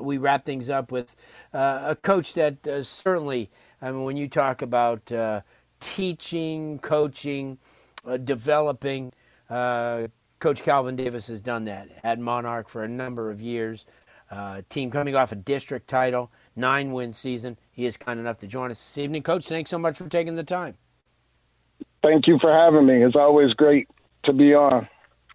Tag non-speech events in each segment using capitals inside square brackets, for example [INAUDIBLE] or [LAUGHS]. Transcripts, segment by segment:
We wrap things up with uh, a coach that uh, certainly, I mean, when you talk about uh, teaching, coaching, uh, developing, uh, Coach Calvin Davis has done that at Monarch for a number of years. Uh, team coming off a district title, nine win season. He is kind enough to join us this evening. Coach, thanks so much for taking the time. Thank you for having me. It's always great to be on.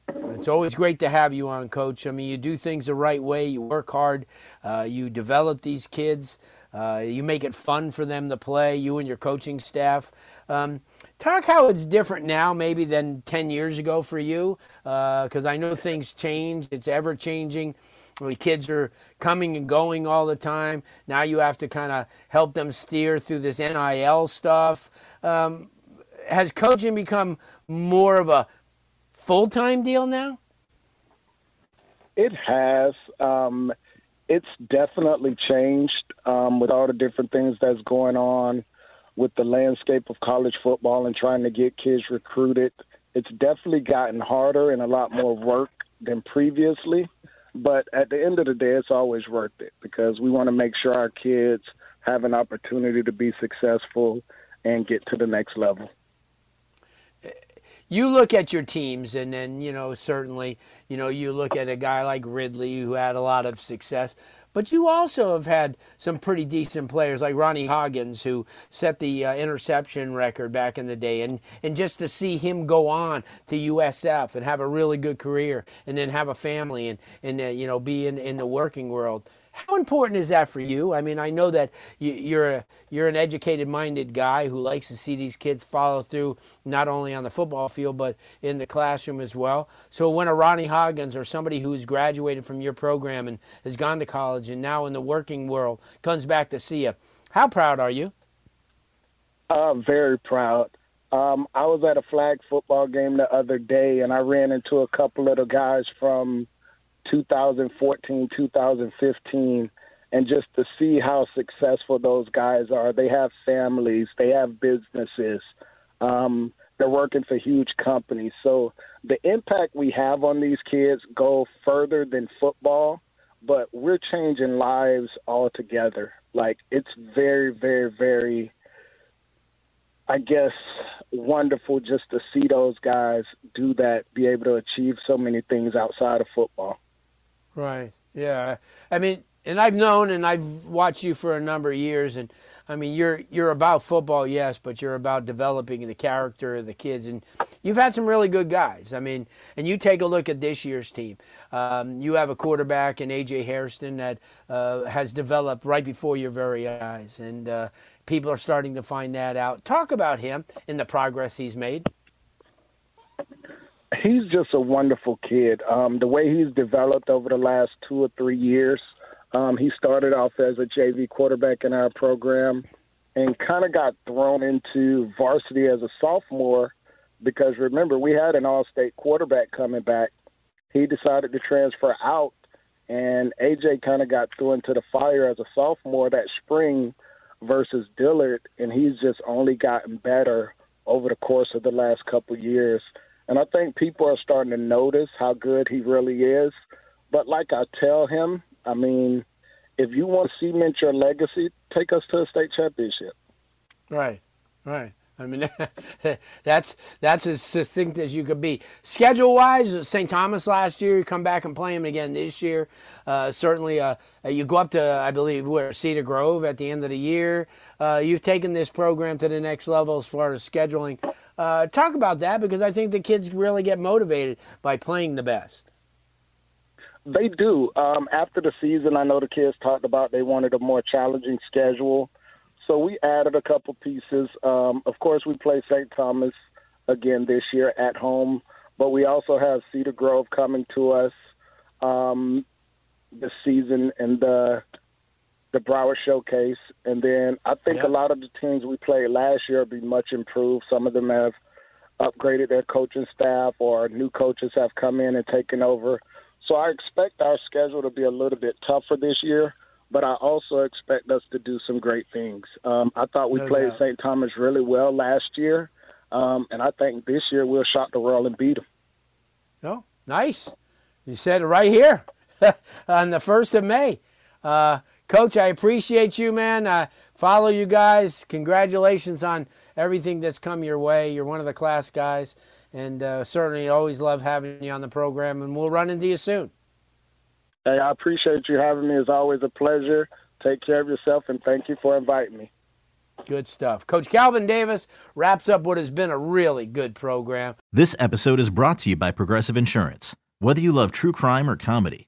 It's always great to have you on, Coach. I mean, you do things the right way. You work hard. Uh, you develop these kids. Uh, you make it fun for them to play. You and your coaching staff. Um, talk how it's different now, maybe than 10 years ago for you, because uh, I know things change. It's ever changing. The kids are coming and going all the time. Now you have to kind of help them steer through this NIL stuff. Um, has coaching become more of a full time deal now? It has. Um, it's definitely changed um, with all the different things that's going on with the landscape of college football and trying to get kids recruited. It's definitely gotten harder and a lot more work than previously. But at the end of the day, it's always worth it because we want to make sure our kids have an opportunity to be successful and get to the next level you look at your teams and then you know certainly you know you look at a guy like ridley who had a lot of success but you also have had some pretty decent players like ronnie hoggins who set the uh, interception record back in the day and, and just to see him go on to usf and have a really good career and then have a family and, and uh, you know be in, in the working world how important is that for you? I mean, I know that you're a, you're an educated-minded guy who likes to see these kids follow through not only on the football field but in the classroom as well. So when a Ronnie Hoggins or somebody who's graduated from your program and has gone to college and now in the working world comes back to see you, how proud are you? Uh, very proud. Um, I was at a flag football game the other day, and I ran into a couple of the guys from 2014, 2015, and just to see how successful those guys are. They have families, they have businesses, um, they're working for huge companies. So the impact we have on these kids go further than football, but we're changing lives altogether. Like it's very, very, very. I guess wonderful just to see those guys do that, be able to achieve so many things outside of football. Right. Yeah. I mean, and I've known and I've watched you for a number of years, and I mean, you're you're about football, yes, but you're about developing the character of the kids, and you've had some really good guys. I mean, and you take a look at this year's team. Um, you have a quarterback in AJ Hairston that uh, has developed right before your very eyes, and uh, people are starting to find that out. Talk about him and the progress he's made he's just a wonderful kid. Um, the way he's developed over the last two or three years, um, he started off as a JV quarterback in our program and kind of got thrown into varsity as a sophomore because remember, we had an all state quarterback coming back. He decided to transfer out, and AJ kind of got thrown into the fire as a sophomore that spring versus Dillard, and he's just only gotten better over the course of the last couple years. And I think people are starting to notice how good he really is. But like I tell him, I mean, if you want to cement your legacy, take us to a state championship. Right, right. I mean, [LAUGHS] that's that's as succinct as you could be. Schedule wise, St. Thomas last year, you come back and play him again this year. Uh, certainly, uh, you go up to I believe where Cedar Grove at the end of the year. Uh, you've taken this program to the next level as far as scheduling. Uh, talk about that because I think the kids really get motivated by playing the best. They do. Um, after the season, I know the kids talked about they wanted a more challenging schedule. So we added a couple pieces. Um, of course, we play St. Thomas again this year at home, but we also have Cedar Grove coming to us um, this season. And the the Broward Showcase, and then I think a lot of the teams we played last year will be much improved. Some of them have upgraded their coaching staff, or new coaches have come in and taken over. So I expect our schedule to be a little bit tougher this year, but I also expect us to do some great things. Um, I thought we No played doubt. St. Thomas really well last year, um, and I think this year we'll shock the world and beat them. Oh, nice. You said it right here [LAUGHS] on the 1st of May. Uh, Coach, I appreciate you, man. I follow you guys. Congratulations on everything that's come your way. You're one of the class guys, and uh, certainly always love having you on the program, and we'll run into you soon. Hey, I appreciate you having me. It's always a pleasure. Take care of yourself, and thank you for inviting me. Good stuff. Coach Calvin Davis wraps up what has been a really good program. This episode is brought to you by Progressive Insurance. Whether you love true crime or comedy,